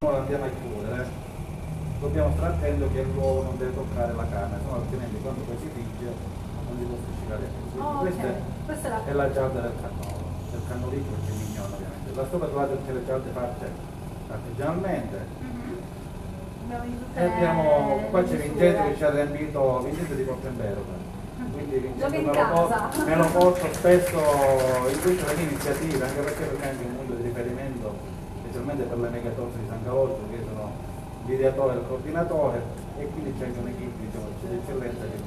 lo andiamo a chiudere, dobbiamo stare attenti che l'uovo non deve toccare la carne, sennò altrimenti quando poi si frigge non si può spiccicare più. Oh, questa è, Questa è la... è la giarda del cannolo, del perché è mignone ovviamente. La sopra trovate tutte le giarde fatte artigianalmente. Abbiamo di tutte E abbiamo, qua c'è. Vincenzo che ci ha riempito Vincenzo di Portembero. Quindi Vincenzo me lo, porto, me lo porto spesso in tutte le mie iniziative, anche perché per me è anche un specialmente per le megatorse di San Calogero, che sono l'ideatore e il coordinatore, e quindi c'è un'equipe diciamo, di eccellenza che